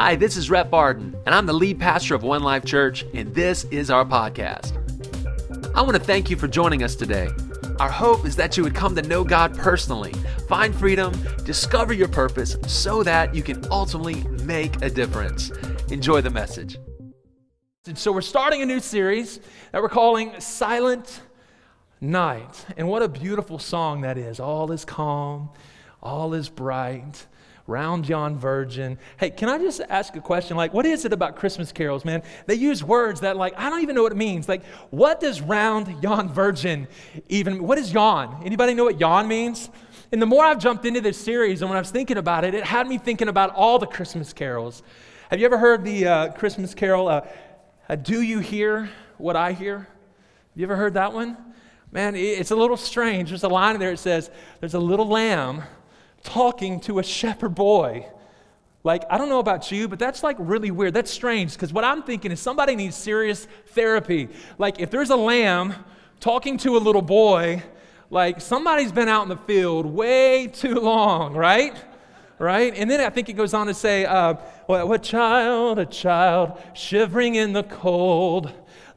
Hi, this is Rhett Barden, and I'm the lead pastor of One Life Church, and this is our podcast. I want to thank you for joining us today. Our hope is that you would come to know God personally, find freedom, discover your purpose, so that you can ultimately make a difference. Enjoy the message. So, we're starting a new series that we're calling Silent Night. And what a beautiful song that is. All is calm, all is bright round yon virgin. Hey, can I just ask a question? Like, what is it about Christmas carols, man? They use words that, like, I don't even know what it means. Like, what does round yon virgin even, what is yon? Anybody know what yon means? And the more I've jumped into this series and when I was thinking about it, it had me thinking about all the Christmas carols. Have you ever heard the uh, Christmas carol, uh, uh, Do You Hear What I Hear? Have you ever heard that one? Man, it's a little strange. There's a line in there that says, There's a little lamb talking to a shepherd boy. Like, I don't know about you, but that's like really weird. That's strange because what I'm thinking is somebody needs serious therapy. Like, if there's a lamb talking to a little boy, like somebody's been out in the field way too long, right? Right? And then I think it goes on to say, uh, what, what child, a child shivering in the cold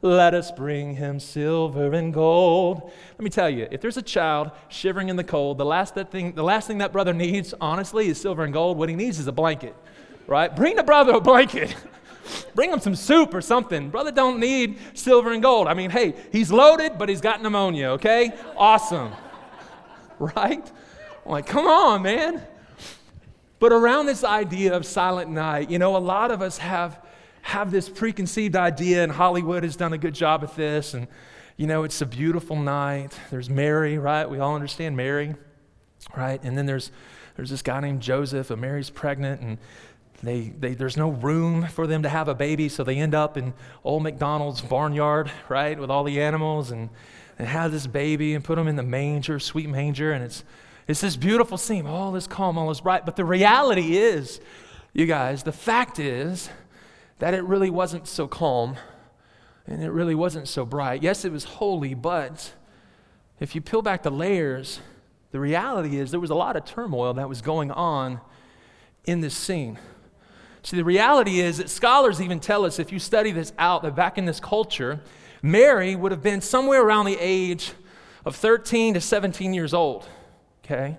let us bring him silver and gold. Let me tell you, if there's a child shivering in the cold, the last, that thing, the last thing that brother needs, honestly, is silver and gold. What he needs is a blanket, right? Bring the brother a blanket. Bring him some soup or something. Brother don't need silver and gold. I mean, hey, he's loaded, but he's got pneumonia, okay? Awesome. right? I'm like, come on, man. But around this idea of silent night, you know, a lot of us have have this preconceived idea, and Hollywood has done a good job at this. And, you know, it's a beautiful night. There's Mary, right? We all understand Mary, right? And then there's, there's this guy named Joseph, and Mary's pregnant, and they, they, there's no room for them to have a baby, so they end up in old McDonald's barnyard, right, with all the animals, and, and have this baby and put them in the manger, sweet manger, and it's, it's this beautiful scene. All is calm, all is bright. But the reality is, you guys, the fact is, that it really wasn't so calm and it really wasn't so bright. Yes, it was holy, but if you peel back the layers, the reality is there was a lot of turmoil that was going on in this scene. See, the reality is that scholars even tell us if you study this out, that back in this culture, Mary would have been somewhere around the age of 13 to 17 years old. Okay?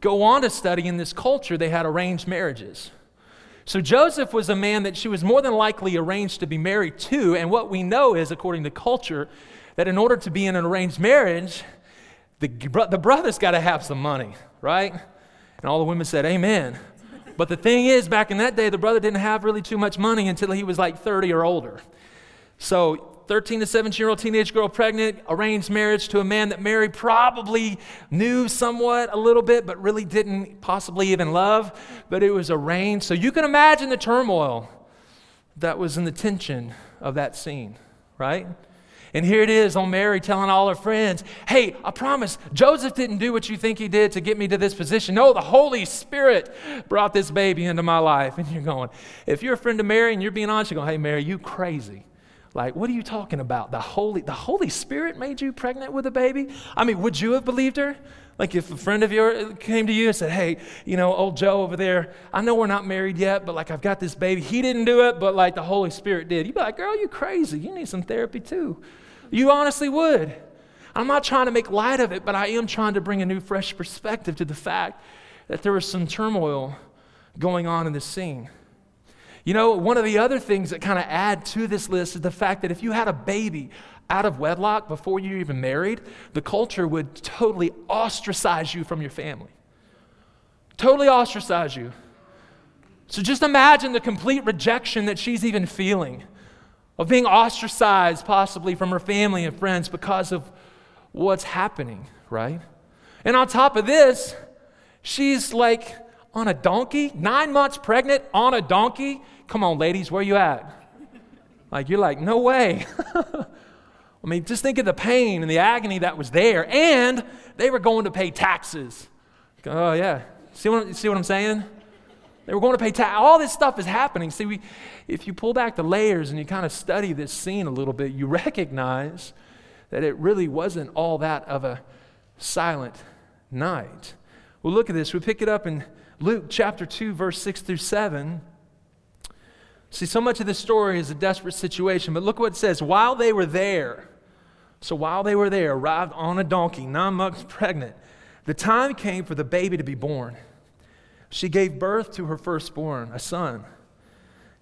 Go on to study in this culture, they had arranged marriages. So Joseph was a man that she was more than likely arranged to be married to. And what we know is, according to culture, that in order to be in an arranged marriage, the, the brother's got to have some money, right? And all the women said, Amen. But the thing is, back in that day, the brother didn't have really too much money until he was like 30 or older. So 13 to 17 year old teenage girl pregnant, arranged marriage to a man that Mary probably knew somewhat, a little bit, but really didn't possibly even love, but it was arranged. So you can imagine the turmoil that was in the tension of that scene, right? And here it is on Mary telling all her friends, Hey, I promise, Joseph didn't do what you think he did to get me to this position. No, the Holy Spirit brought this baby into my life. And you're going, If you're a friend of Mary and you're being honest, you're going, Hey, Mary, you crazy. Like, what are you talking about? The Holy, the Holy Spirit made you pregnant with a baby? I mean, would you have believed her? Like, if a friend of yours came to you and said, Hey, you know, old Joe over there, I know we're not married yet, but like, I've got this baby. He didn't do it, but like, the Holy Spirit did. You'd be like, Girl, you crazy. You need some therapy too. You honestly would. I'm not trying to make light of it, but I am trying to bring a new, fresh perspective to the fact that there was some turmoil going on in this scene. You know, one of the other things that kind of add to this list is the fact that if you had a baby out of wedlock before you even married, the culture would totally ostracize you from your family. Totally ostracize you. So just imagine the complete rejection that she's even feeling of being ostracized possibly from her family and friends because of what's happening, right? And on top of this, she's like on a donkey, nine months pregnant on a donkey. Come on, ladies, where you at? Like, you're like, no way. I mean, just think of the pain and the agony that was there. And they were going to pay taxes. Oh, yeah. See what, see what I'm saying? They were going to pay tax. All this stuff is happening. See, we, if you pull back the layers and you kind of study this scene a little bit, you recognize that it really wasn't all that of a silent night. Well, look at this. We pick it up in Luke chapter 2, verse 6 through 7. See, so much of this story is a desperate situation, but look what it says. While they were there, so while they were there, arrived on a donkey, nine months pregnant, the time came for the baby to be born. She gave birth to her firstborn, a son.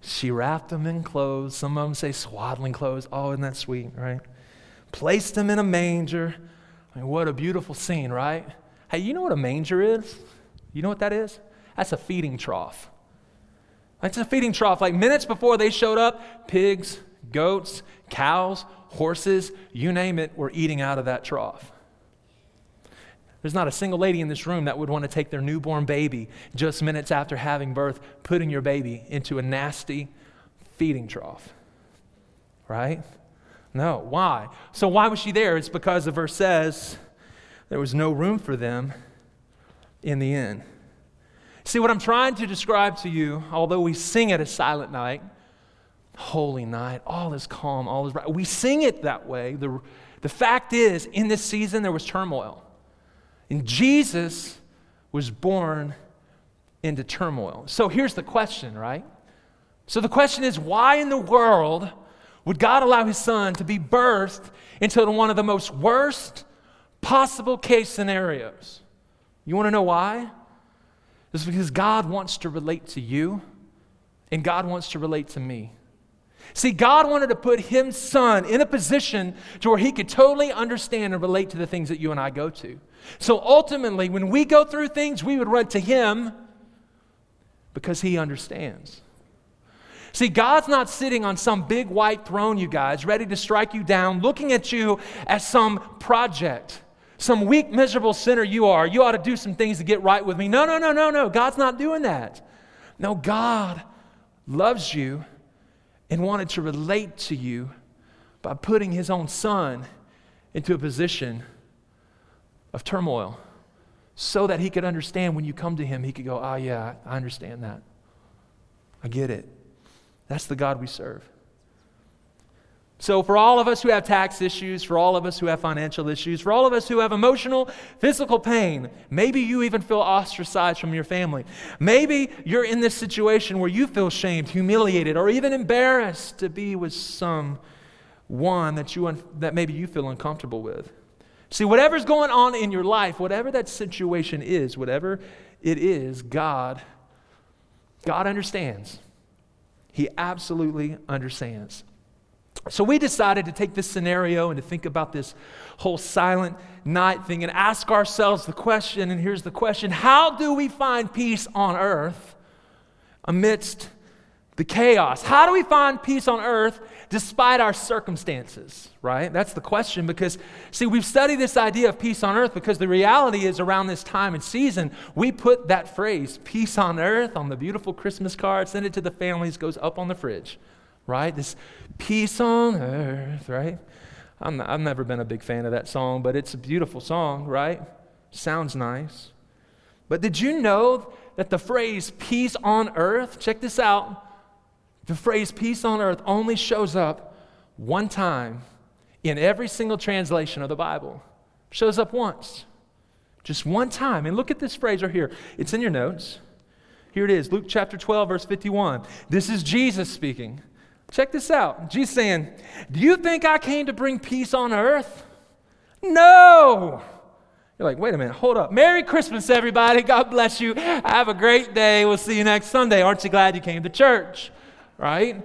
She wrapped him in clothes. Some of them say swaddling clothes. Oh, isn't that sweet, right? Placed him in a manger. I mean, what a beautiful scene, right? Hey, you know what a manger is? You know what that is? That's a feeding trough. That's a feeding trough. Like minutes before they showed up, pigs, goats, cows, horses, you name it, were eating out of that trough. There's not a single lady in this room that would want to take their newborn baby just minutes after having birth, putting your baby into a nasty feeding trough. Right? No. Why? So, why was she there? It's because the verse says there was no room for them in the inn. See, what I'm trying to describe to you, although we sing it a silent night, holy night, all is calm, all is right, we sing it that way. The, the fact is, in this season, there was turmoil. And Jesus was born into turmoil. So here's the question, right? So the question is why in the world would God allow his son to be birthed into one of the most worst possible case scenarios? You want to know why? It's because God wants to relate to you and God wants to relate to me. See, God wanted to put His Son in a position to where He could totally understand and relate to the things that you and I go to. So ultimately, when we go through things, we would run to Him because He understands. See, God's not sitting on some big white throne, you guys, ready to strike you down, looking at you as some project, some weak, miserable sinner you are. You ought to do some things to get right with me. No, no, no, no, no. God's not doing that. No, God loves you and wanted to relate to you by putting his own son into a position of turmoil so that he could understand when you come to him, he could go, Ah, oh, yeah, I understand that. I get it. That's the God we serve. So, for all of us who have tax issues, for all of us who have financial issues, for all of us who have emotional, physical pain, maybe you even feel ostracized from your family. Maybe you're in this situation where you feel shamed, humiliated, or even embarrassed to be with someone that, you un- that maybe you feel uncomfortable with. See, whatever's going on in your life, whatever that situation is, whatever it is, God, God understands. He absolutely understands. So we decided to take this scenario and to think about this whole silent night thing and ask ourselves the question, and here's the question How do we find peace on earth amidst the chaos? How do we find peace on earth despite our circumstances, right? That's the question because, see, we've studied this idea of peace on earth because the reality is around this time and season, we put that phrase, peace on earth, on the beautiful Christmas card, send it to the families, goes up on the fridge right? This peace on earth, right? I'm, I've never been a big fan of that song, but it's a beautiful song, right? Sounds nice. But did you know that the phrase peace on earth, check this out, the phrase peace on earth only shows up one time in every single translation of the Bible. Shows up once. Just one time. And look at this phrase right here. It's in your notes. Here it is Luke chapter 12, verse 51. This is Jesus speaking. Check this out. Jesus saying, Do you think I came to bring peace on earth? No. You're like, wait a minute, hold up. Merry Christmas, everybody. God bless you. Have a great day. We'll see you next Sunday. Aren't you glad you came to church? Right?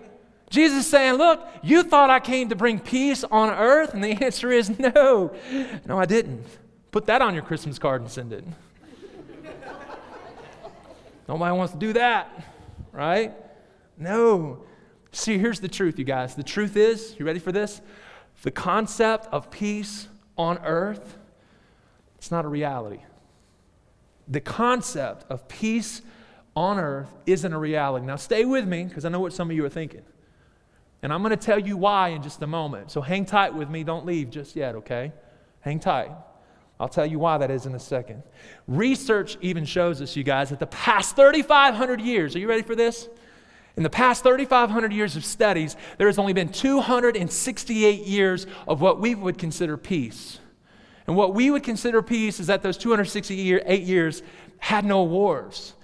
Jesus saying, Look, you thought I came to bring peace on earth? And the answer is no. No, I didn't. Put that on your Christmas card and send it. Nobody wants to do that, right? No. See, here's the truth, you guys. The truth is, you ready for this? The concept of peace on earth, it's not a reality. The concept of peace on earth isn't a reality. Now, stay with me because I know what some of you are thinking. And I'm going to tell you why in just a moment. So hang tight with me. Don't leave just yet, okay? Hang tight. I'll tell you why that is in a second. Research even shows us, you guys, that the past 3,500 years, are you ready for this? In the past 3,500 years of studies, there has only been 268 years of what we would consider peace. And what we would consider peace is that those 268 years had no wars,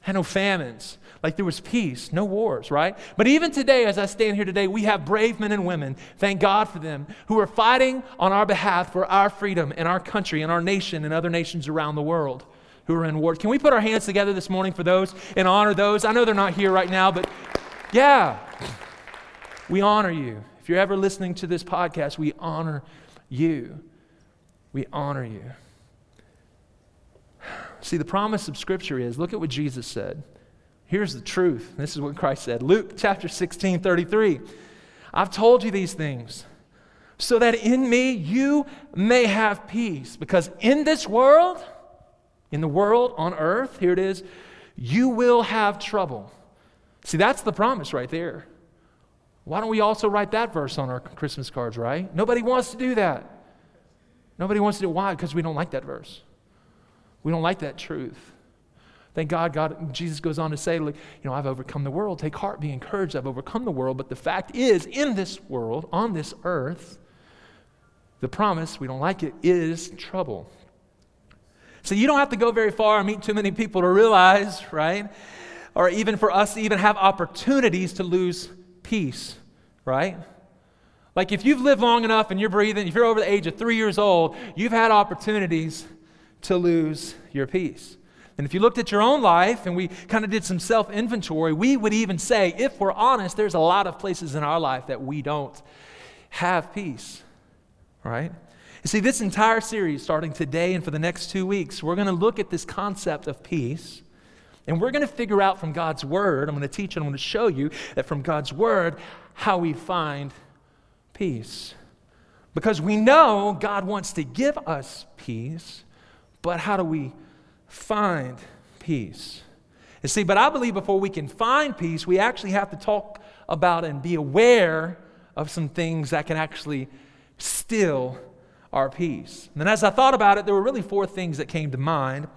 had no famines. Like there was peace, no wars, right? But even today, as I stand here today, we have brave men and women, thank God for them, who are fighting on our behalf for our freedom and our country and our nation and other nations around the world who are in war. Can we put our hands together this morning for those and honor those? I know they're not here right now, but yeah, we honor you. If you're ever listening to this podcast, we honor you. We honor you. See, the promise of Scripture is look at what Jesus said. Here's the truth. This is what Christ said. Luke chapter 16, 33. I've told you these things so that in me you may have peace. Because in this world, in the world on earth, here it is, you will have trouble. See, that's the promise right there. Why don't we also write that verse on our Christmas cards, right? Nobody wants to do that. Nobody wants to do it. Why? Because we don't like that verse. We don't like that truth. Thank God, God, Jesus goes on to say, like, you know, I've overcome the world. Take heart, be encouraged. I've overcome the world. But the fact is, in this world, on this earth, the promise, we don't like it, is trouble. So you don't have to go very far and meet too many people to realize, right? Or even for us to even have opportunities to lose peace, right? Like if you've lived long enough and you're breathing, if you're over the age of three years old, you've had opportunities to lose your peace. And if you looked at your own life and we kind of did some self inventory, we would even say, if we're honest, there's a lot of places in our life that we don't have peace, right? You see, this entire series, starting today and for the next two weeks, we're going to look at this concept of peace. And we're going to figure out from God's word, I'm going to teach and I'm going to show you that from God's word, how we find peace. Because we know God wants to give us peace, but how do we find peace? You see, but I believe before we can find peace, we actually have to talk about and be aware of some things that can actually steal our peace. And as I thought about it, there were really four things that came to mind.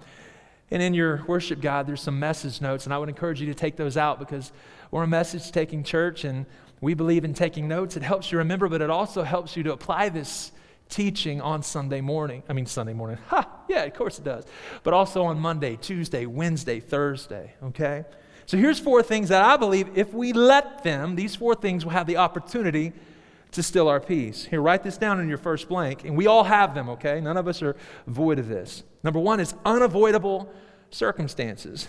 And in your worship guide, there's some message notes, and I would encourage you to take those out because we're a message taking church and we believe in taking notes. It helps you remember, but it also helps you to apply this teaching on Sunday morning. I mean, Sunday morning. Ha! Yeah, of course it does. But also on Monday, Tuesday, Wednesday, Thursday, okay? So here's four things that I believe if we let them, these four things will have the opportunity to steal our peace. Here, write this down in your first blank, and we all have them, okay? None of us are void of this. Number one is unavoidable circumstances.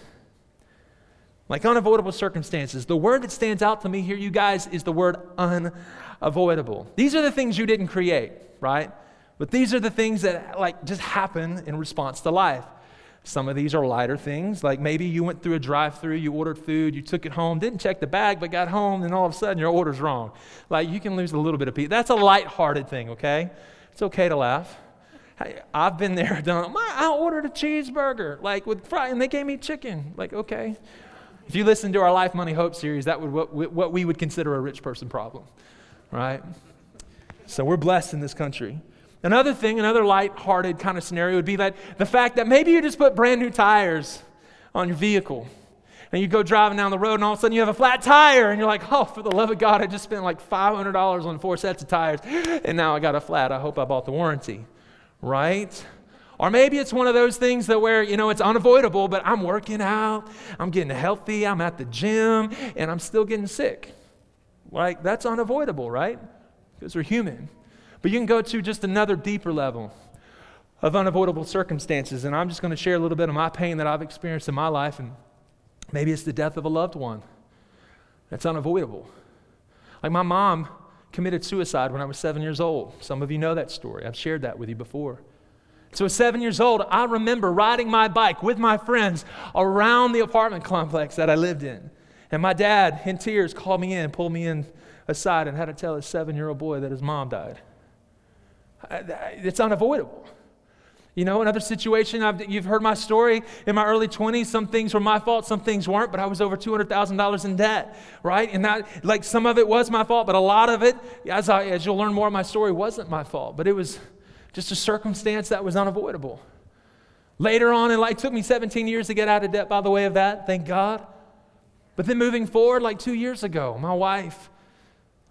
Like unavoidable circumstances. The word that stands out to me here, you guys, is the word unavoidable. These are the things you didn't create, right? But these are the things that like just happen in response to life. Some of these are lighter things, like maybe you went through a drive through, you ordered food, you took it home, didn't check the bag, but got home, and all of a sudden your order's wrong. Like you can lose a little bit of peace. That's a light-hearted thing, okay? It's okay to laugh. I've been there, done. I ordered a cheeseburger, like with fry, and they gave me chicken. Like, okay. If you listen to our Life, Money, Hope series, that would what, what we would consider a rich person problem, right? So we're blessed in this country. Another thing, another light-hearted kind of scenario would be that the fact that maybe you just put brand new tires on your vehicle. And you go driving down the road, and all of a sudden you have a flat tire, and you're like, oh, for the love of God, I just spent like $500 on four sets of tires, and now I got a flat. I hope I bought the warranty, right? Or maybe it's one of those things that where, you know, it's unavoidable, but I'm working out, I'm getting healthy, I'm at the gym, and I'm still getting sick. Like, that's unavoidable, right? Because we're human. But you can go to just another deeper level of unavoidable circumstances. And I'm just going to share a little bit of my pain that I've experienced in my life. And maybe it's the death of a loved one that's unavoidable. Like my mom committed suicide when I was seven years old. Some of you know that story. I've shared that with you before. So, at seven years old, I remember riding my bike with my friends around the apartment complex that I lived in. And my dad, in tears, called me in, pulled me in aside, and had to tell his seven year old boy that his mom died. Uh, uh, it's unavoidable. You know, another situation, I've, you've heard my story in my early 20s. Some things were my fault, some things weren't, but I was over $200,000 in debt, right? And that, like, some of it was my fault, but a lot of it, as, I, as you'll learn more of my story, wasn't my fault. But it was just a circumstance that was unavoidable. Later on in life, took me 17 years to get out of debt by the way of that, thank God. But then moving forward, like two years ago, my wife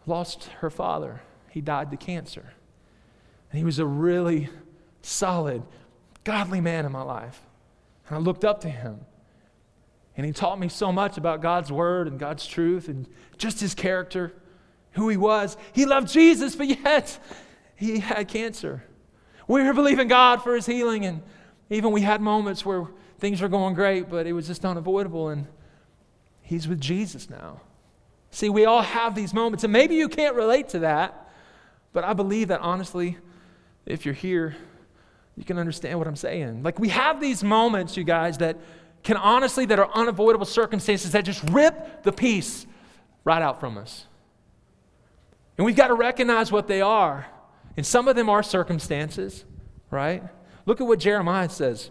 lost her father. He died to cancer. And he was a really solid, godly man in my life. And I looked up to him. And he taught me so much about God's word and God's truth and just his character, who he was. He loved Jesus, but yet he had cancer. We were believing God for his healing, and even we had moments where things were going great, but it was just unavoidable. And he's with Jesus now. See, we all have these moments, and maybe you can't relate to that, but I believe that honestly, if you're here, you can understand what I'm saying. Like, we have these moments, you guys, that can honestly, that are unavoidable circumstances that just rip the peace right out from us. And we've got to recognize what they are. And some of them are circumstances, right? Look at what Jeremiah says.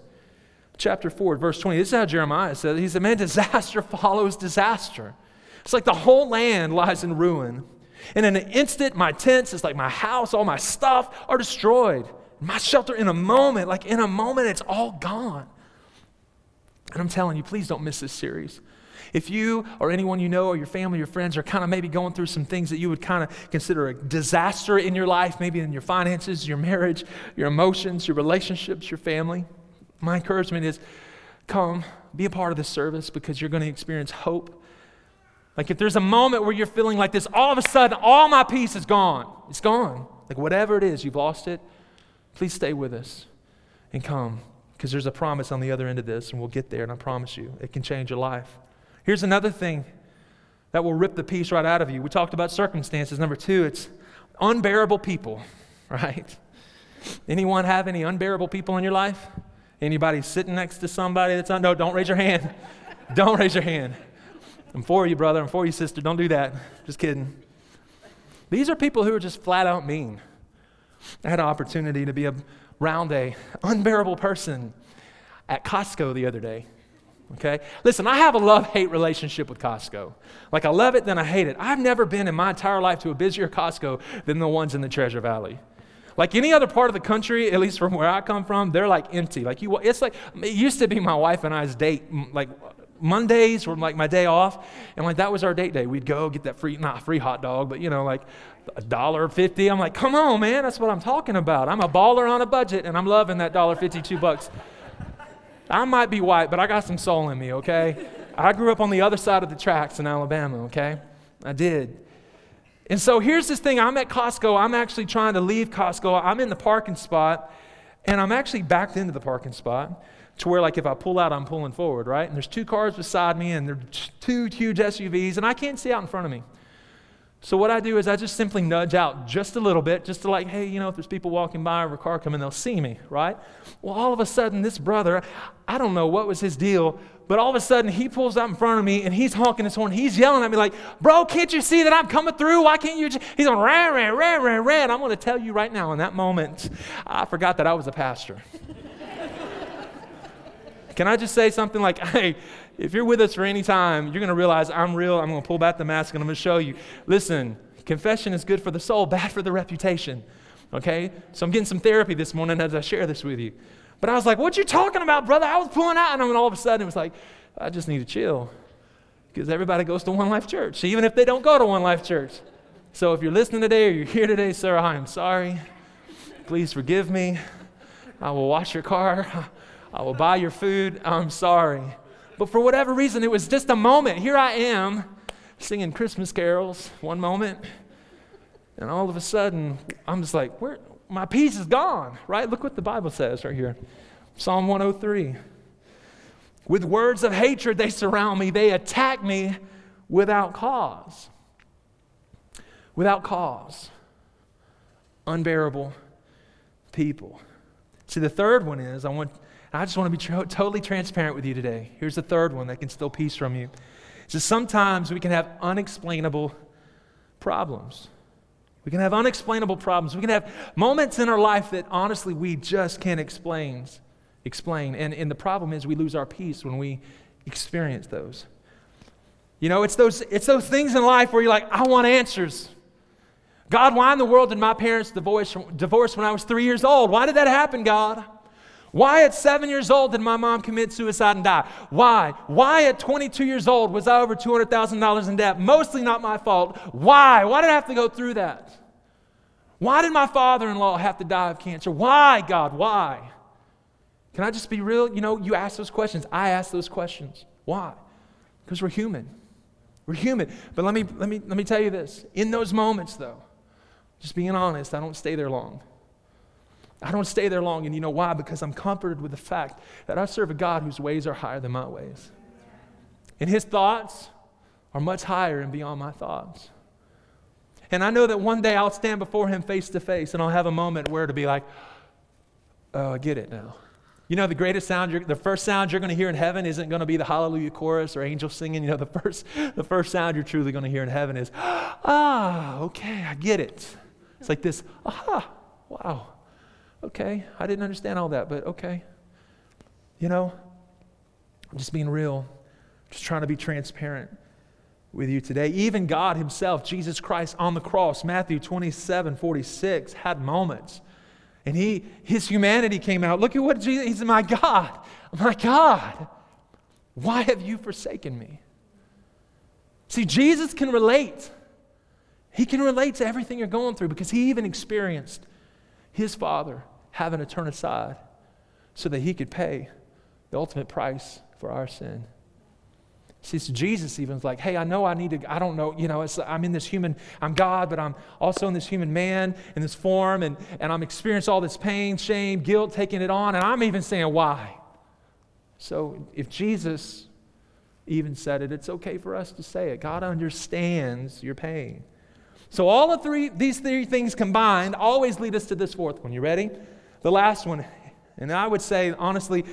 Chapter 4, verse 20. This is how Jeremiah says He said, Man, disaster follows disaster. It's like the whole land lies in ruin. And in an instant, my tents, it's like my house, all my stuff are destroyed. My shelter in a moment, like in a moment, it's all gone. And I'm telling you, please don't miss this series. If you or anyone you know or your family, your friends are kind of maybe going through some things that you would kind of consider a disaster in your life, maybe in your finances, your marriage, your emotions, your relationships, your family, my encouragement is come, be a part of this service because you're going to experience hope. Like if there's a moment where you're feeling like this, all of a sudden, all my peace is gone. It's gone. Like whatever it is, you've lost it. Please stay with us and come because there's a promise on the other end of this, and we'll get there, and I promise you, it can change your life. Here's another thing that will rip the peace right out of you. We talked about circumstances. Number two, it's unbearable people, right? Anyone have any unbearable people in your life? Anybody sitting next to somebody that's on? No, don't raise your hand. don't raise your hand. I'm for you, brother. I'm for you, sister. Don't do that. Just kidding. These are people who are just flat out mean. I had an opportunity to be around a unbearable person at Costco the other day. Okay? Listen, I have a love hate relationship with Costco. Like, I love it, then I hate it. I've never been in my entire life to a busier Costco than the ones in the Treasure Valley. Like any other part of the country, at least from where I come from, they're like empty. Like you, it's like it used to be my wife and I's date. Like Mondays were like my day off, and like that was our date day. We'd go get that free, not free hot dog, but you know, like a dollar fifty. I'm like, come on, man, that's what I'm talking about. I'm a baller on a budget, and I'm loving that dollar fifty-two bucks. I might be white, but I got some soul in me, okay? I grew up on the other side of the tracks in Alabama, okay? I did. And so here's this thing I'm at Costco. I'm actually trying to leave Costco. I'm in the parking spot, and I'm actually backed into the parking spot to where, like, if I pull out, I'm pulling forward, right? And there's two cars beside me, and there's two huge SUVs, and I can't see out in front of me. So what I do is I just simply nudge out just a little bit, just to like, hey, you know, if there's people walking by or a car coming, they'll see me, right? Well, all of a sudden, this brother, I don't know what was his deal, but all of a sudden he pulls out in front of me and he's honking his horn. He's yelling at me like, bro, can't you see that I'm coming through? Why can't you? Just? He's going, ran, ran, ran, ran, ran. I'm going to tell you right now, in that moment, I forgot that I was a pastor. Can I just say something like, hey, if you're with us for any time, you're going to realize I'm real. I'm going to pull back the mask and I'm going to show you. Listen, confession is good for the soul, bad for the reputation. Okay? So I'm getting some therapy this morning as I share this with you. But I was like, what you talking about, brother? I was pulling out. And then all of a sudden it was like, I just need to chill. Because everybody goes to One Life Church, even if they don't go to One Life Church. So if you're listening today or you're here today, sir, I am sorry. Please forgive me. I will wash your car. I will buy your food. I'm sorry. But for whatever reason, it was just a moment. Here I am singing Christmas carols one moment, and all of a sudden, I'm just like, where? My peace is gone, right? Look what the Bible says right here Psalm 103. With words of hatred, they surround me, they attack me without cause. Without cause. Unbearable people. See, the third one is I want I just want to be totally transparent with you today. Here's the third one that can steal peace from you. So sometimes we can have unexplainable problems. We can have unexplainable problems. We can have moments in our life that honestly we just can't explain. Explain. And, and the problem is we lose our peace when we experience those. You know, it's those, it's those things in life where you're like, I want answers. God, why in the world did my parents divorce, divorce when I was three years old? Why did that happen, God? Why at seven years old did my mom commit suicide and die? Why? Why at 22 years old was I over $200,000 in debt? Mostly not my fault. Why? Why did I have to go through that? Why did my father in law have to die of cancer? Why, God? Why? Can I just be real? You know, you ask those questions. I ask those questions. Why? because we're human. We're human. But let me, let, me, let me tell you this. In those moments, though, just being honest, I don't stay there long. I don't stay there long. And you know why? Because I'm comforted with the fact that I serve a God whose ways are higher than my ways. And his thoughts are much higher and beyond my thoughts. And I know that one day I'll stand before him face to face and I'll have a moment where to be like, oh, I get it now. You know, the greatest sound, the first sound you're going to hear in heaven isn't going to be the hallelujah chorus or angels singing. You know, the first, the first sound you're truly going to hear in heaven is, ah, okay, I get it. It's like this, aha, wow, okay, I didn't understand all that, but okay. You know, I'm just being real, just trying to be transparent with you today. Even God Himself, Jesus Christ on the cross, Matthew 27 46, had moments and he, his humanity came out. Look at what Jesus, he said, My God, my God, why have you forsaken me? See, Jesus can relate. He can relate to everything you're going through because he even experienced his Father having to turn aside so that he could pay the ultimate price for our sin. See, so Jesus even was like, hey, I know I need to, I don't know, you know, I'm in this human, I'm God, but I'm also in this human man in this form, and, and I'm experiencing all this pain, shame, guilt, taking it on, and I'm even saying, why? So if Jesus even said it, it's okay for us to say it. God understands your pain. So all the three, these three things combined always lead us to this fourth one. You ready? The last one, and I would say, honestly,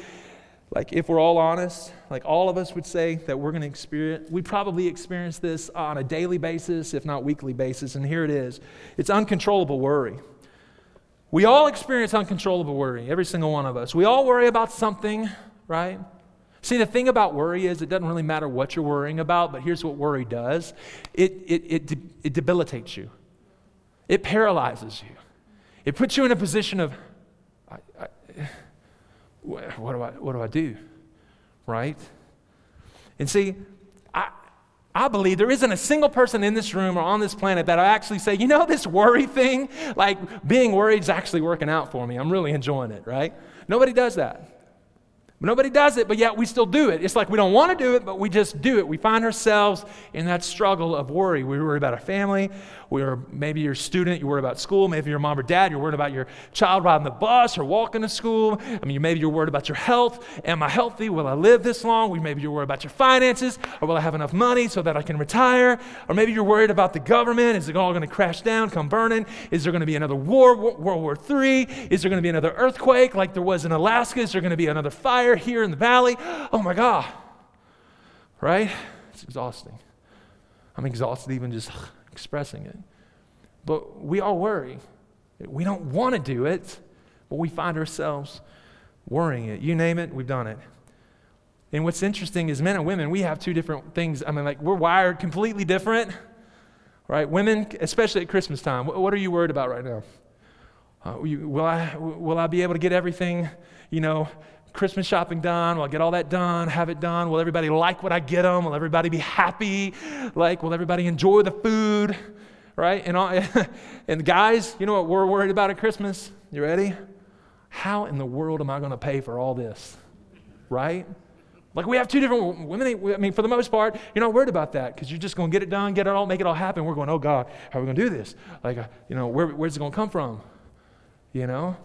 like, if we're all honest, like all of us would say that we're going to experience, we probably experience this on a daily basis, if not weekly basis. And here it is it's uncontrollable worry. We all experience uncontrollable worry, every single one of us. We all worry about something, right? See, the thing about worry is it doesn't really matter what you're worrying about, but here's what worry does it, it, it, it debilitates you, it paralyzes you, it puts you in a position of, I, I, what do I, what do, I do? Right? And see, I, I believe there isn't a single person in this room or on this planet that I actually say, you know, this worry thing, like being worried is actually working out for me. I'm really enjoying it, right? Nobody does that. Nobody does it, but yet we still do it. It's like we don't want to do it, but we just do it. We find ourselves in that struggle of worry. We worry about our family. We are, maybe you're a student, you worry about school. Maybe you're mom or dad, you're worried about your child riding the bus or walking to school. I mean, maybe you're worried about your health. Am I healthy? Will I live this long? Maybe you're worried about your finances. Or will I have enough money so that I can retire? Or maybe you're worried about the government. Is it all going to crash down, come burning? Is there going to be another war, World War III? Is there going to be another earthquake like there was in Alaska? Is there going to be another fire? Fire here in the valley. Oh my God. Right? It's exhausting. I'm exhausted even just expressing it. But we all worry. We don't want to do it, but we find ourselves worrying it. You name it, we've done it. And what's interesting is men and women, we have two different things. I mean, like, we're wired completely different, right? Women, especially at Christmas time, what are you worried about right now? Uh, will, I, will I be able to get everything, you know, Christmas shopping done? Will I get all that done? Have it done? Will everybody like what I get them? Will everybody be happy? Like, will everybody enjoy the food? Right? And, all, and guys, you know what we're worried about at Christmas? You ready? How in the world am I going to pay for all this? Right? Like we have two different women. I mean, for the most part, you're not worried about that because you're just going to get it done, get it all, make it all happen. We're going, oh God, how are we going to do this? Like, uh, you know, where, where's it going to come from? You know?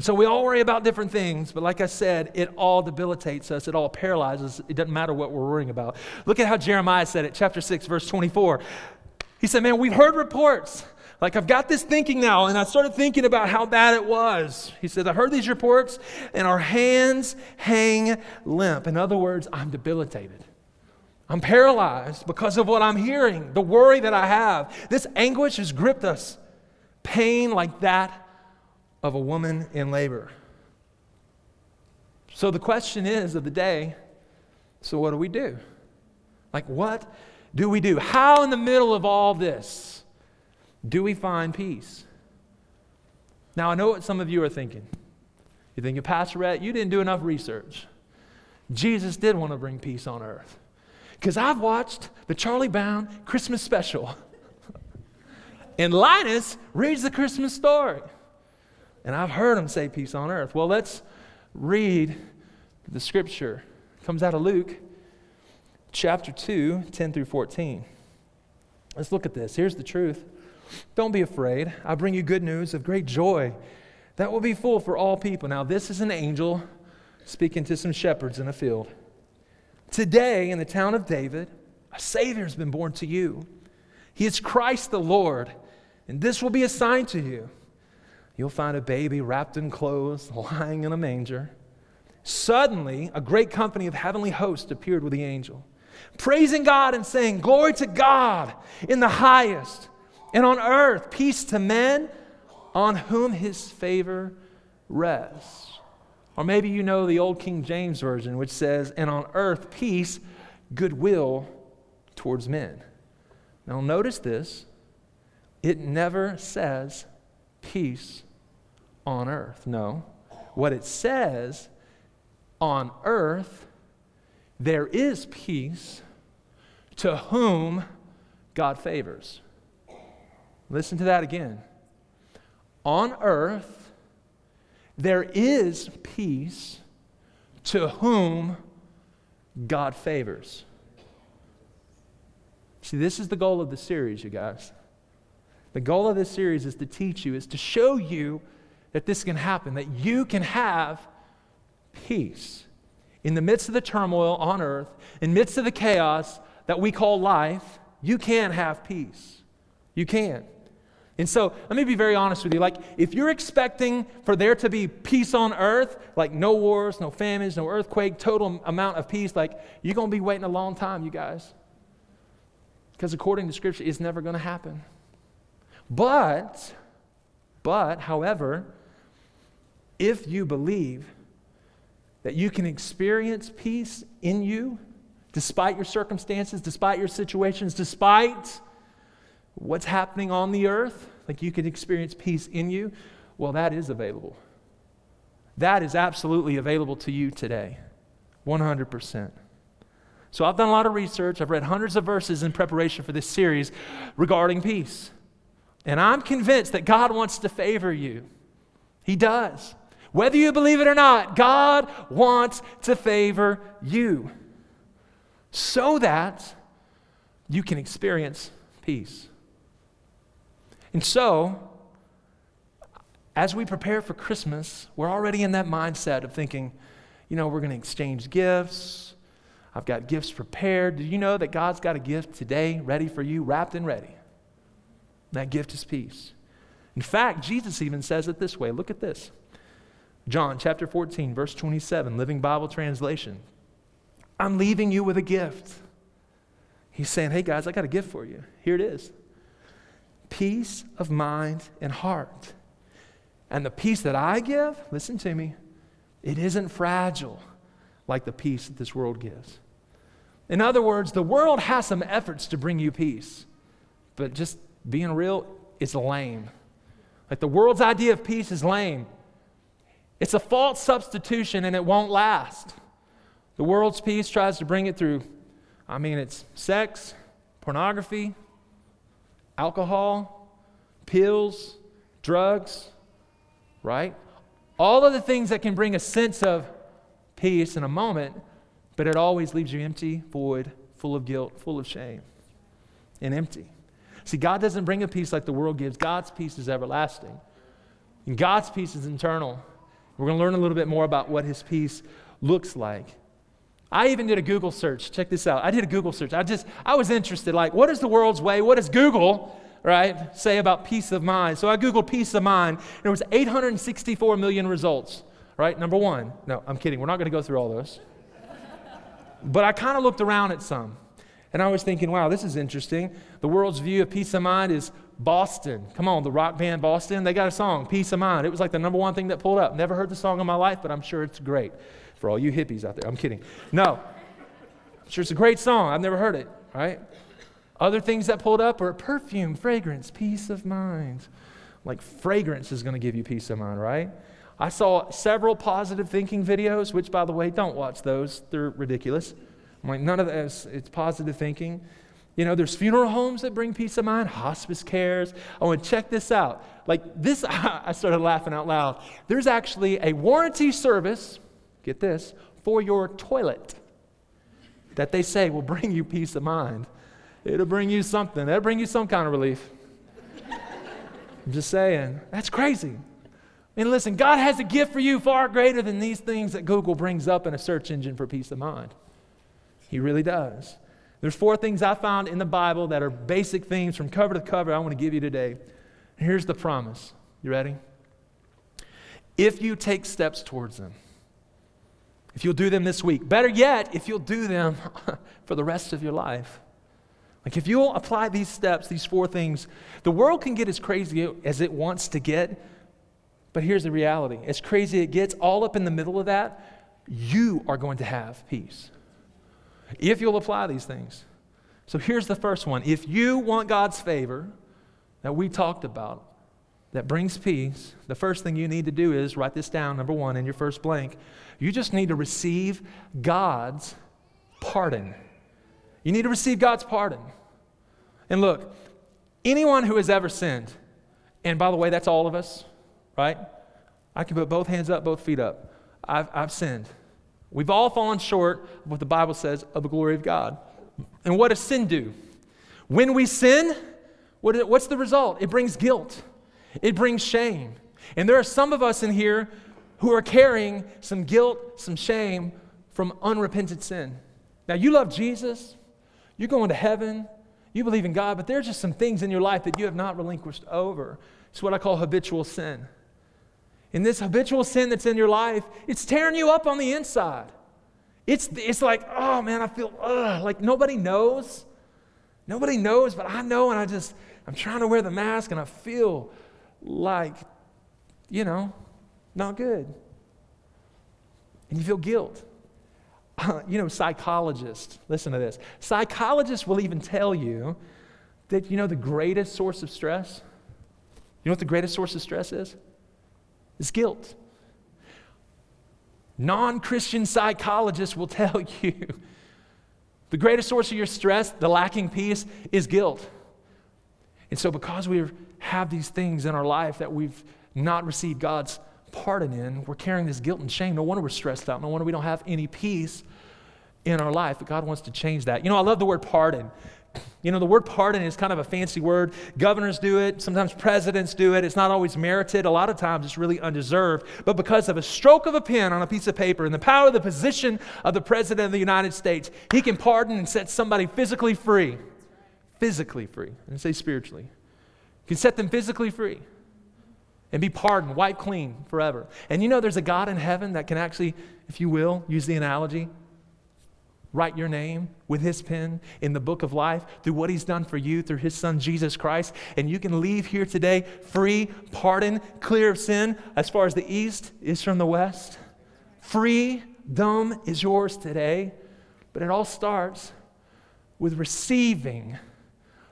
So we all worry about different things, but like I said, it all debilitates us. It all paralyzes. It doesn't matter what we're worrying about. Look at how Jeremiah said it, chapter 6, verse 24. He said, Man, we've heard reports. Like, I've got this thinking now, and I started thinking about how bad it was. He said, I heard these reports, and our hands hang limp. In other words, I'm debilitated. I'm paralyzed because of what I'm hearing, the worry that I have. This anguish has gripped us. Pain like that of a woman in labor. So the question is of the day so what do we do? Like, what do we do? How, in the middle of all this, do we find peace? Now, I know what some of you are thinking. You're thinking, Pastor Rhett, you didn't do enough research. Jesus did want to bring peace on earth. Because I've watched the Charlie Brown Christmas special. and Linus reads the Christmas story. And I've heard him say peace on earth. Well, let's read the scripture. It comes out of Luke chapter 2, 10 through 14. Let's look at this. Here's the truth. Don't be afraid. I bring you good news of great joy that will be full for all people. Now, this is an angel speaking to some shepherds in a field. Today, in the town of David, a Savior has been born to you. He is Christ the Lord, and this will be a sign to you. You'll find a baby wrapped in clothes, lying in a manger. Suddenly, a great company of heavenly hosts appeared with the angel, praising God and saying, Glory to God in the highest, and on earth, peace to men on whom his favor rests. Or maybe you know the old King James Version, which says, And on earth, peace, goodwill towards men. Now, notice this it never says peace on earth. No. What it says, on earth, there is peace to whom God favors. Listen to that again. On earth, there is peace to whom God favors. See, this is the goal of the series, you guys. The goal of this series is to teach you, is to show you that this can happen, that you can have peace in the midst of the turmoil on earth, in the midst of the chaos that we call life. You can have peace. You can. And so, let me be very honest with you. Like, if you're expecting for there to be peace on earth, like no wars, no famines, no earthquake, total amount of peace, like, you're going to be waiting a long time, you guys. Because according to Scripture, it's never going to happen. But, but, however, if you believe that you can experience peace in you, despite your circumstances, despite your situations, despite what's happening on the earth, like you can experience peace in you, well, that is available. That is absolutely available to you today, 100%. So I've done a lot of research. I've read hundreds of verses in preparation for this series regarding peace. And I'm convinced that God wants to favor you. He does. Whether you believe it or not, God wants to favor you so that you can experience peace. And so, as we prepare for Christmas, we're already in that mindset of thinking, you know, we're going to exchange gifts. I've got gifts prepared. Do you know that God's got a gift today ready for you, wrapped and ready? That gift is peace. In fact, Jesus even says it this way. Look at this John chapter 14, verse 27, Living Bible translation. I'm leaving you with a gift. He's saying, Hey guys, I got a gift for you. Here it is peace of mind and heart. And the peace that I give, listen to me, it isn't fragile like the peace that this world gives. In other words, the world has some efforts to bring you peace, but just being real, it's lame. Like the world's idea of peace is lame. It's a false substitution and it won't last. The world's peace tries to bring it through, I mean, it's sex, pornography, alcohol, pills, drugs, right? All of the things that can bring a sense of peace in a moment, but it always leaves you empty, void, full of guilt, full of shame, and empty. See, God doesn't bring a peace like the world gives. God's peace is everlasting. And God's peace is eternal. We're going to learn a little bit more about what his peace looks like. I even did a Google search. Check this out. I did a Google search. I just I was interested like what is the world's way? What does Google, right, say about peace of mind? So I googled peace of mind. There was 864 million results, right? Number 1. No, I'm kidding. We're not going to go through all those. but I kind of looked around at some. And I was thinking, wow, this is interesting. The world's view of peace of mind is Boston. Come on, the rock band Boston, they got a song, Peace of Mind. It was like the number one thing that pulled up. Never heard the song in my life, but I'm sure it's great for all you hippies out there. I'm kidding. No, I'm sure it's a great song. I've never heard it, right? Other things that pulled up are perfume, fragrance, peace of mind. Like fragrance is going to give you peace of mind, right? I saw several positive thinking videos, which, by the way, don't watch those. They're ridiculous. I'm like, none of this, it's positive thinking. You know, there's funeral homes that bring peace of mind, hospice cares. Oh, and check this out. Like this, I started laughing out loud. There's actually a warranty service, get this, for your toilet. that they say will bring you peace of mind. It'll bring you something. It'll bring you some kind of relief. I'm just saying. That's crazy. And listen, God has a gift for you far greater than these things that Google brings up in a search engine for peace of mind. He really does. There's four things I found in the Bible that are basic themes from cover to cover I want to give you today. Here's the promise. You ready? If you take steps towards them, if you'll do them this week, better yet, if you'll do them for the rest of your life. Like if you'll apply these steps, these four things, the world can get as crazy as it wants to get, but here's the reality as crazy it gets, all up in the middle of that, you are going to have peace. If you'll apply these things. So here's the first one. If you want God's favor that we talked about, that brings peace, the first thing you need to do is write this down, number one, in your first blank. You just need to receive God's pardon. You need to receive God's pardon. And look, anyone who has ever sinned, and by the way, that's all of us, right? I can put both hands up, both feet up. I've, I've sinned. We've all fallen short of what the Bible says of the glory of God. And what does sin do? When we sin, what, what's the result? It brings guilt, it brings shame. And there are some of us in here who are carrying some guilt, some shame from unrepentant sin. Now, you love Jesus, you're going to heaven, you believe in God, but there's just some things in your life that you have not relinquished over. It's what I call habitual sin. And this habitual sin that's in your life, it's tearing you up on the inside. It's, it's like, oh man, I feel ugh, like nobody knows. Nobody knows, but I know, and I just, I'm trying to wear the mask, and I feel like, you know, not good. And you feel guilt. Uh, you know, psychologists, listen to this. Psychologists will even tell you that, you know, the greatest source of stress, you know what the greatest source of stress is? Is guilt. Non Christian psychologists will tell you the greatest source of your stress, the lacking peace, is guilt. And so, because we have these things in our life that we've not received God's pardon in, we're carrying this guilt and shame. No wonder we're stressed out. No wonder we don't have any peace in our life. But God wants to change that. You know, I love the word pardon. You know, the word pardon is kind of a fancy word. Governors do it, sometimes presidents do it. It's not always merited. A lot of times it's really undeserved. But because of a stroke of a pen on a piece of paper and the power of the position of the president of the United States, he can pardon and set somebody physically free. Physically free. And say spiritually. He can set them physically free and be pardoned, wiped clean forever. And you know, there's a God in heaven that can actually, if you will, use the analogy, write your name with his pen in the book of life through what he's done for you through his son Jesus Christ. And you can leave here today free, pardoned, clear of sin as far as the east is from the west. Freedom is yours today. But it all starts with receiving.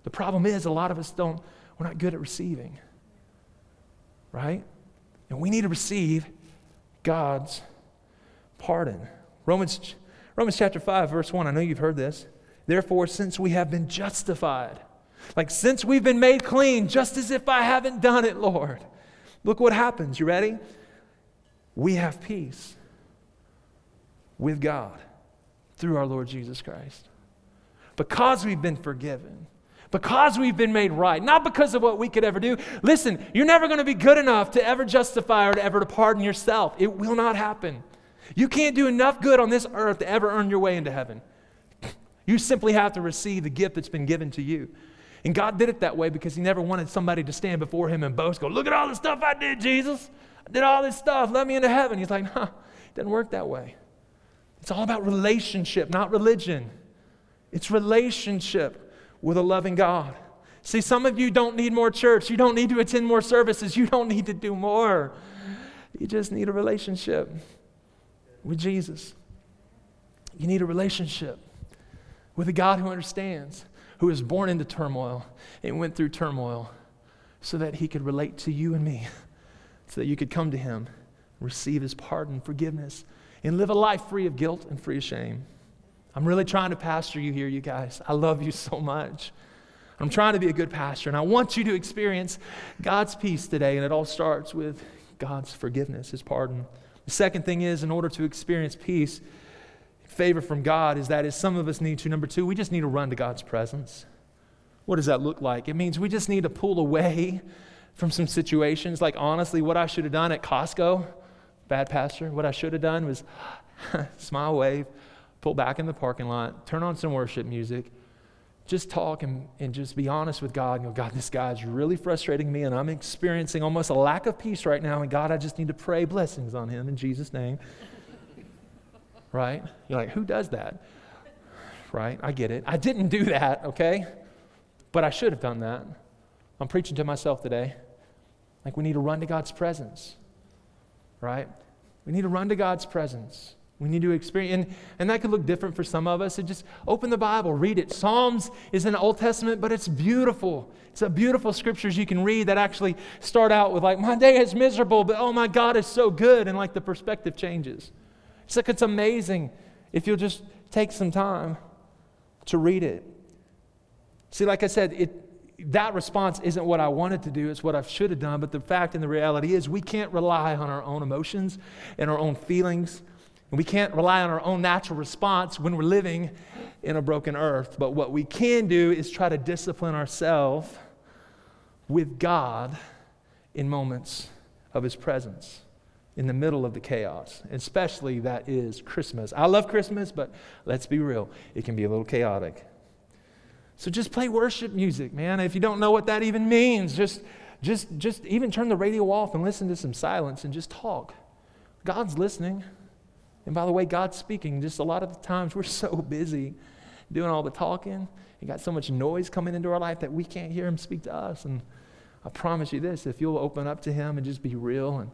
The problem is, a lot of us don't, we're not good at receiving. Right? And we need to receive God's pardon. Romans Romans chapter 5, verse 1, I know you've heard this. Therefore, since we have been justified, like since we've been made clean, just as if I haven't done it, Lord, look what happens. You ready? We have peace with God through our Lord Jesus Christ. Because we've been forgiven, because we've been made right, not because of what we could ever do. Listen, you're never going to be good enough to ever justify or to ever to pardon yourself. It will not happen. You can't do enough good on this earth to ever earn your way into heaven. You simply have to receive the gift that's been given to you. And God did it that way because He never wanted somebody to stand before Him and boast, go, Look at all the stuff I did, Jesus. I did all this stuff. Let me into heaven. He's like, Huh, it doesn't work that way. It's all about relationship, not religion. It's relationship with a loving God. See, some of you don't need more church. You don't need to attend more services. You don't need to do more. You just need a relationship with Jesus. You need a relationship with a God who understands, who was born into turmoil and went through turmoil so that he could relate to you and me, so that you could come to him, receive his pardon, forgiveness, and live a life free of guilt and free of shame. I'm really trying to pastor you here, you guys. I love you so much. I'm trying to be a good pastor, and I want you to experience God's peace today, and it all starts with God's forgiveness, his pardon. The second thing is, in order to experience peace, favor from God is that is some of us need to. Number two, we just need to run to God's presence. What does that look like? It means we just need to pull away from some situations. Like, honestly, what I should have done at Costco, bad pastor, what I should have done was smile, wave, pull back in the parking lot, turn on some worship music, just talk and, and just be honest with God and go, God, this guy's really frustrating me, and I'm experiencing almost a lack of peace right now. And God, I just need to pray blessings on him in Jesus' name. right? You're like, who does that? Right? I get it. I didn't do that, okay? But I should have done that. I'm preaching to myself today. Like, we need to run to God's presence, right? We need to run to God's presence. We need to experience, and, and that could look different for some of us. So just open the Bible, read it. Psalms is in the Old Testament, but it's beautiful. It's a beautiful scriptures you can read that actually start out with like, my day is miserable, but oh my God is so good, and like the perspective changes. It's like it's amazing if you'll just take some time to read it. See, like I said, it, that response isn't what I wanted to do, it's what I should have done. But the fact and the reality is, we can't rely on our own emotions and our own feelings and we can't rely on our own natural response when we're living in a broken earth. But what we can do is try to discipline ourselves with God in moments of His presence in the middle of the chaos, especially that is Christmas. I love Christmas, but let's be real, it can be a little chaotic. So just play worship music, man. If you don't know what that even means, just just just even turn the radio off and listen to some silence and just talk. God's listening. And by the way, God's speaking. Just a lot of the times we're so busy doing all the talking and got so much noise coming into our life that we can't hear Him speak to us. And I promise you this if you'll open up to Him and just be real, and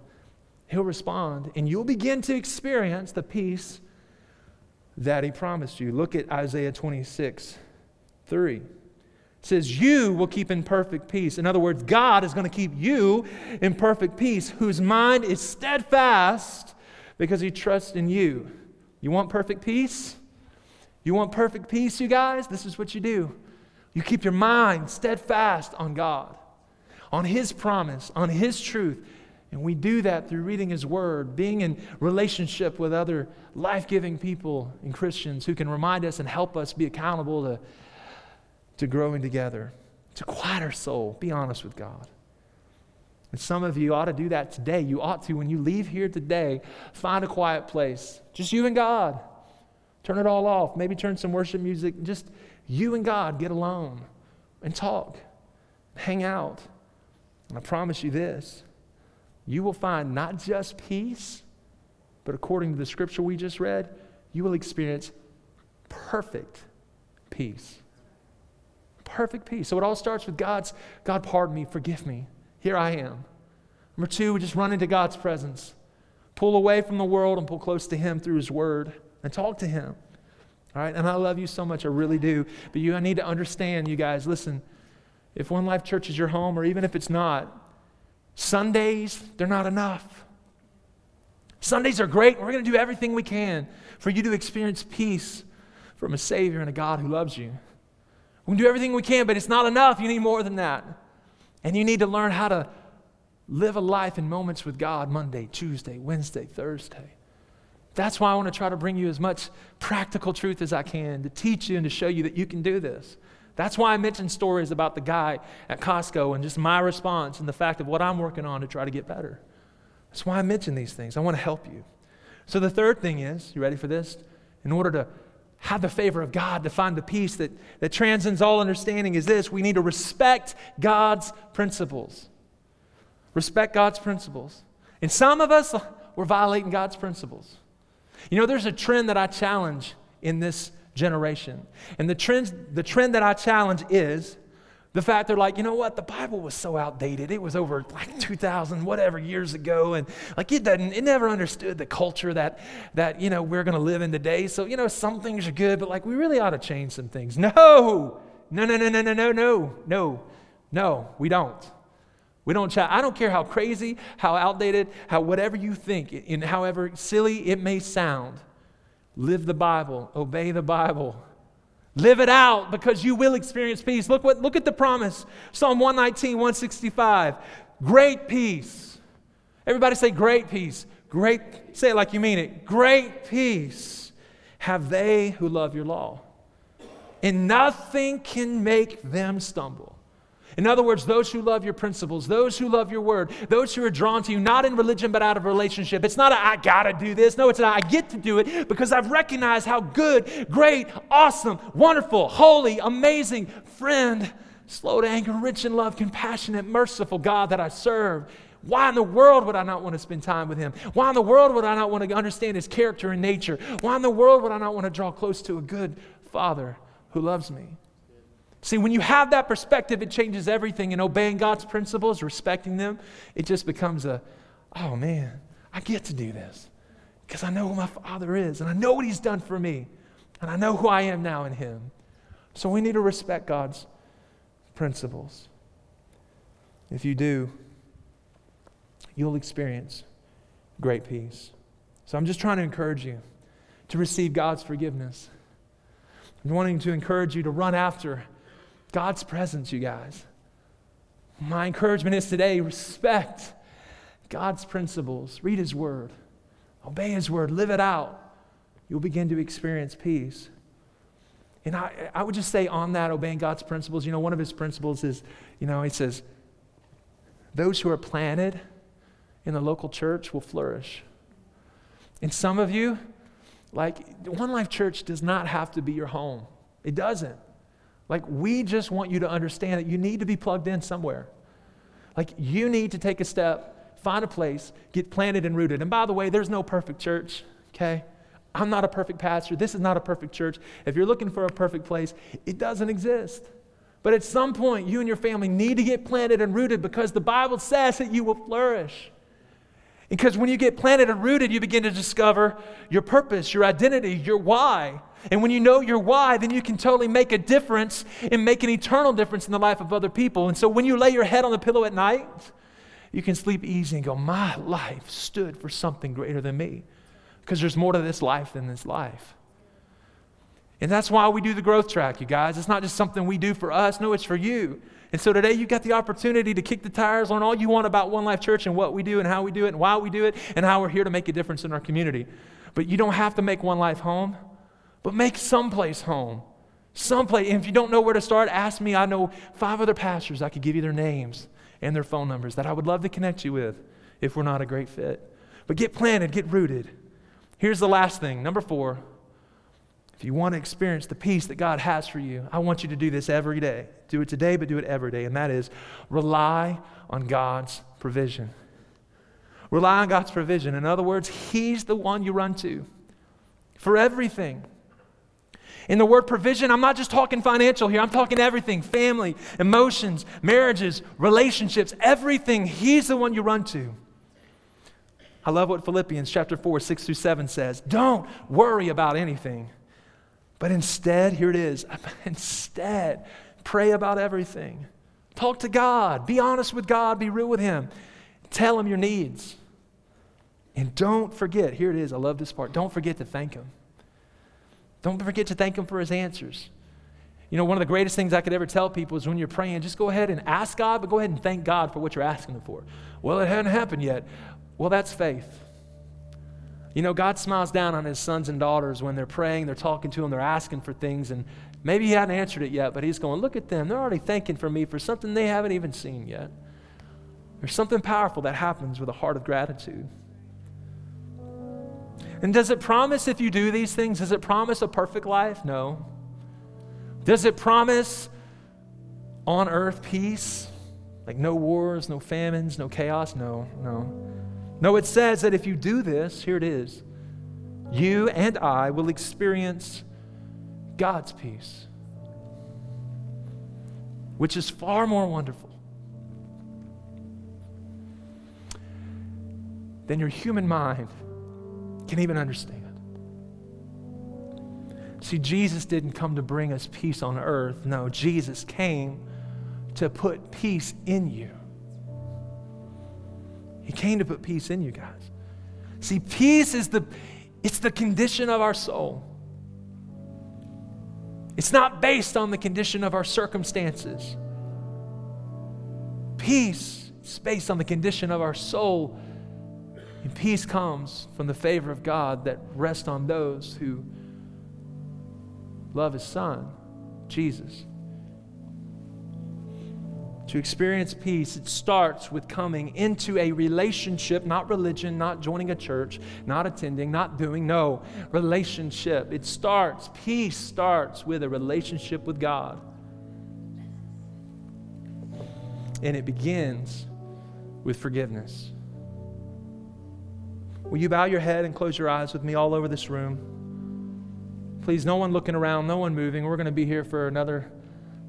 He'll respond, and you'll begin to experience the peace that He promised you. Look at Isaiah 26 3. It says, You will keep in perfect peace. In other words, God is going to keep you in perfect peace, whose mind is steadfast because he trusts in you. You want perfect peace? You want perfect peace, you guys? This is what you do. You keep your mind steadfast on God, on His promise, on His truth. And we do that through reading His Word, being in relationship with other life giving people and Christians who can remind us and help us be accountable to, to growing together, to quiet our soul, be honest with God. And some of you ought to do that today. You ought to, when you leave here today, find a quiet place. Just you and God. Turn it all off. Maybe turn some worship music. Just you and God get alone and talk, hang out. And I promise you this you will find not just peace, but according to the scripture we just read, you will experience perfect peace. Perfect peace. So it all starts with God's God, pardon me, forgive me. Here I am. Number two, we just run into God's presence. Pull away from the world and pull close to Him through His Word and talk to Him. All right? And I love you so much, I really do. But you I need to understand, you guys, listen, if One Life Church is your home, or even if it's not, Sundays, they're not enough. Sundays are great. We're going to do everything we can for you to experience peace from a Savior and a God who loves you. We can do everything we can, but it's not enough. You need more than that. And you need to learn how to live a life in moments with God Monday, Tuesday, Wednesday, Thursday. That's why I want to try to bring you as much practical truth as I can to teach you and to show you that you can do this. That's why I mentioned stories about the guy at Costco and just my response and the fact of what I'm working on to try to get better. That's why I mention these things. I want to help you. So the third thing is, you ready for this? In order to have the favor of God, to find the peace that, that transcends all understanding, is this we need to respect God's principles. Respect God's principles. And some of us, we're violating God's principles. You know, there's a trend that I challenge in this generation. And the trend, the trend that I challenge is the fact they're like, you know what, the Bible was so outdated. It was over like 2,000 whatever years ago. And like it doesn't, it never understood the culture that, that you know, we're going to live in today. So, you know, some things are good, but like we really ought to change some things. No, no, no, no, no, no, no, no, no, no, we don't. We don't chat. I don't care how crazy, how outdated, how whatever you think, and however silly it may sound. Live the Bible, obey the Bible. Live it out because you will experience peace. Look, what, look at the promise Psalm 119, 165. Great peace. Everybody say, Great peace. Great, say it like you mean it. Great peace have they who love your law. And nothing can make them stumble. In other words, those who love your principles, those who love your word, those who are drawn to you, not in religion, but out of relationship. It's not a, I gotta do this. No, it's I get to do it because I've recognized how good, great, awesome, wonderful, holy, amazing friend, slow to anger, rich in love, compassionate, merciful God that I serve. Why in the world would I not want to spend time with him? Why in the world would I not want to understand his character and nature? Why in the world would I not want to draw close to a good father who loves me? See, when you have that perspective, it changes everything. And obeying God's principles, respecting them, it just becomes a, oh man, I get to do this because I know who my Father is and I know what He's done for me and I know who I am now in Him. So we need to respect God's principles. If you do, you'll experience great peace. So I'm just trying to encourage you to receive God's forgiveness. I'm wanting to encourage you to run after God's presence, you guys. My encouragement is today respect God's principles, read His Word, obey His Word, live it out. You'll begin to experience peace. And I, I would just say on that, obeying God's principles, you know, one of His principles is, you know, He says, those who are planted in the local church will flourish. And some of you, like, One Life Church does not have to be your home, it doesn't. Like, we just want you to understand that you need to be plugged in somewhere. Like, you need to take a step, find a place, get planted and rooted. And by the way, there's no perfect church, okay? I'm not a perfect pastor. This is not a perfect church. If you're looking for a perfect place, it doesn't exist. But at some point, you and your family need to get planted and rooted because the Bible says that you will flourish. Because when you get planted and rooted, you begin to discover your purpose, your identity, your why. And when you know your why, then you can totally make a difference and make an eternal difference in the life of other people. And so when you lay your head on the pillow at night, you can sleep easy and go, My life stood for something greater than me. Because there's more to this life than this life. And that's why we do the growth track, you guys. It's not just something we do for us, no, it's for you. And so today you've got the opportunity to kick the tires, learn all you want about One Life Church and what we do and how we do it and why we do it and how we're here to make a difference in our community. But you don't have to make One Life home, but make someplace home. Someplace. And if you don't know where to start, ask me. I know five other pastors. I could give you their names and their phone numbers that I would love to connect you with if we're not a great fit. But get planted, get rooted. Here's the last thing. Number four. If you want to experience the peace that God has for you, I want you to do this every day. Do it today, but do it every day. And that is rely on God's provision. Rely on God's provision. In other words, He's the one you run to for everything. In the word provision, I'm not just talking financial here, I'm talking everything family, emotions, marriages, relationships, everything. He's the one you run to. I love what Philippians chapter 4, 6 through 7 says. Don't worry about anything. But instead, here it is instead, pray about everything. Talk to God. Be honest with God. Be real with Him. Tell Him your needs. And don't forget, here it is. I love this part. Don't forget to thank Him. Don't forget to thank Him for His answers. You know, one of the greatest things I could ever tell people is when you're praying, just go ahead and ask God, but go ahead and thank God for what you're asking Him for. Well, it hadn't happened yet. Well, that's faith. You know, God smiles down on his sons and daughters when they're praying, they're talking to him, they're asking for things, and maybe he hadn't answered it yet, but he's going, Look at them. They're already thanking for me for something they haven't even seen yet. There's something powerful that happens with a heart of gratitude. And does it promise if you do these things, does it promise a perfect life? No. Does it promise on earth peace? Like no wars, no famines, no chaos? No, no. No, it says that if you do this, here it is, you and I will experience God's peace, which is far more wonderful than your human mind can even understand. See, Jesus didn't come to bring us peace on earth. No, Jesus came to put peace in you. He came to put peace in you guys. See, peace is the it's the condition of our soul. It's not based on the condition of our circumstances. Peace is based on the condition of our soul. And peace comes from the favor of God that rests on those who love his son, Jesus. To experience peace, it starts with coming into a relationship, not religion, not joining a church, not attending, not doing. No, relationship. It starts, peace starts with a relationship with God. And it begins with forgiveness. Will you bow your head and close your eyes with me all over this room? Please, no one looking around, no one moving. We're going to be here for another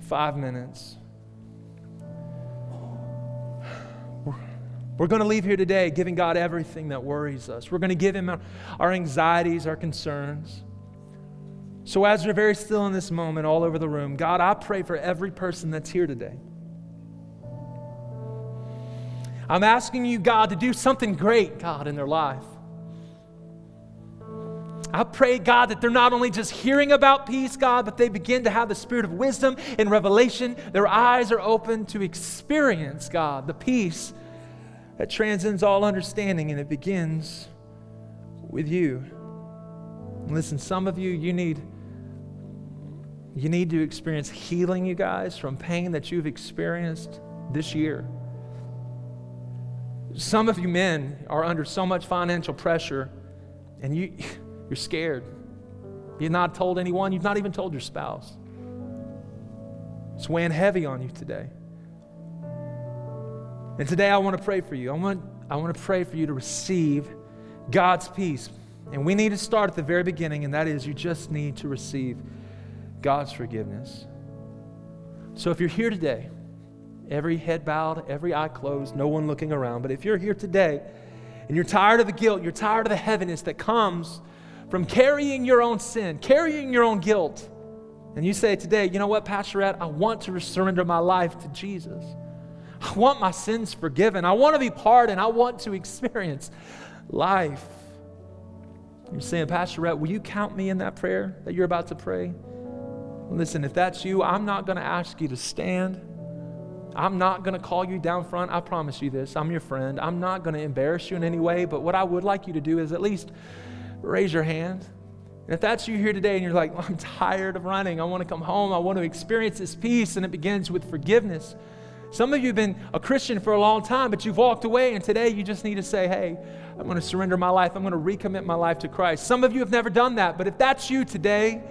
five minutes. We're going to leave here today giving God everything that worries us. We're going to give Him our anxieties, our concerns. So, as you're very still in this moment, all over the room, God, I pray for every person that's here today. I'm asking you, God, to do something great, God, in their life. I pray, God, that they're not only just hearing about peace, God, but they begin to have the spirit of wisdom and revelation. Their eyes are open to experience, God, the peace that transcends all understanding, and it begins with you. listen, some of you, you need. You need to experience healing, you guys, from pain that you've experienced this year. Some of you men are under so much financial pressure and you, you're scared. You've not told anyone, you've not even told your spouse. It's weighing heavy on you today. And today I want to pray for you. I want, I want to pray for you to receive God's peace. And we need to start at the very beginning, and that is you just need to receive God's forgiveness. So if you're here today, every head bowed, every eye closed, no one looking around, but if you're here today and you're tired of the guilt, you're tired of the heaviness that comes from carrying your own sin, carrying your own guilt, and you say today, you know what, Pastor Rhett, I want to surrender my life to Jesus. I want my sins forgiven. I want to be pardoned. I want to experience life. You're saying, Pastor Rhett, will you count me in that prayer that you're about to pray? Listen, if that's you, I'm not going to ask you to stand. I'm not going to call you down front. I promise you this. I'm your friend. I'm not going to embarrass you in any way, but what I would like you to do is at least raise your hand. And if that's you here today and you're like, I'm tired of running, I want to come home, I want to experience this peace, and it begins with forgiveness. Some of you have been a Christian for a long time, but you've walked away, and today you just need to say, Hey, I'm going to surrender my life. I'm going to recommit my life to Christ. Some of you have never done that, but if that's you today,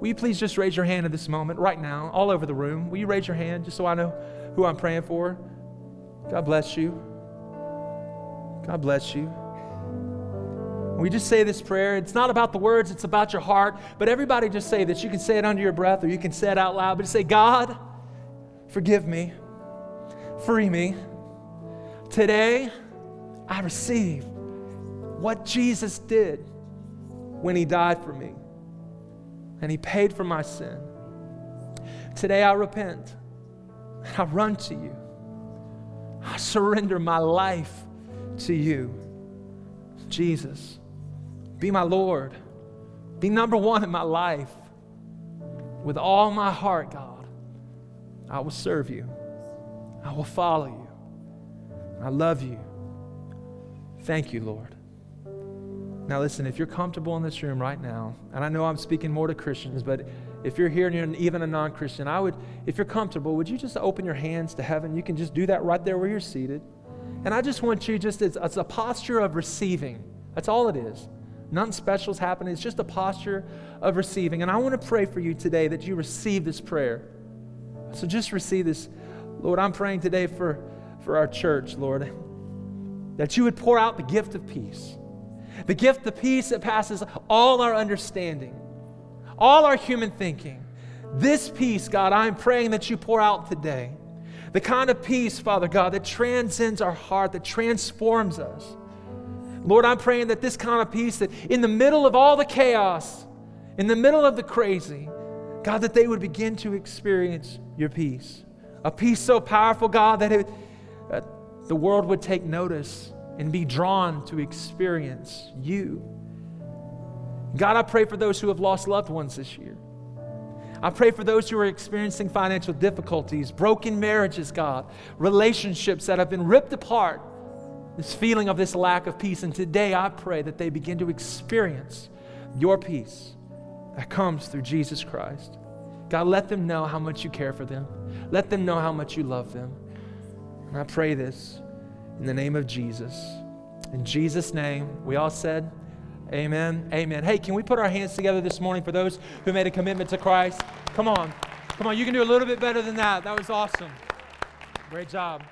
will you please just raise your hand at this moment, right now, all over the room? Will you raise your hand just so I know who I'm praying for? God bless you. God bless you. We just say this prayer. It's not about the words, it's about your heart. But everybody just say this. You can say it under your breath or you can say it out loud. But say, God, forgive me free me. Today, I receive what Jesus did when He died for me and He paid for my sin. Today, I repent. I run to you. I surrender my life to you. Jesus, be my Lord. Be number one in my life. With all my heart, God, I will serve you. I will follow you. I love you. Thank you, Lord. Now, listen, if you're comfortable in this room right now, and I know I'm speaking more to Christians, but if you're here and you're even a non Christian, I would, if you're comfortable, would you just open your hands to heaven? You can just do that right there where you're seated. And I just want you just as, as a posture of receiving. That's all it is. Nothing special is happening. It's just a posture of receiving. And I want to pray for you today that you receive this prayer. So just receive this Lord, I'm praying today for, for our church, Lord, that you would pour out the gift of peace, the gift of peace that passes all our understanding, all our human thinking. This peace, God, I'm praying that you pour out today. The kind of peace, Father God, that transcends our heart, that transforms us. Lord, I'm praying that this kind of peace, that in the middle of all the chaos, in the middle of the crazy, God, that they would begin to experience your peace. A peace so powerful, God, that, it, that the world would take notice and be drawn to experience you. God, I pray for those who have lost loved ones this year. I pray for those who are experiencing financial difficulties, broken marriages, God, relationships that have been ripped apart, this feeling of this lack of peace. And today I pray that they begin to experience your peace that comes through Jesus Christ. God, let them know how much you care for them. Let them know how much you love them. And I pray this in the name of Jesus. In Jesus' name, we all said, Amen. Amen. Hey, can we put our hands together this morning for those who made a commitment to Christ? Come on. Come on. You can do a little bit better than that. That was awesome. Great job.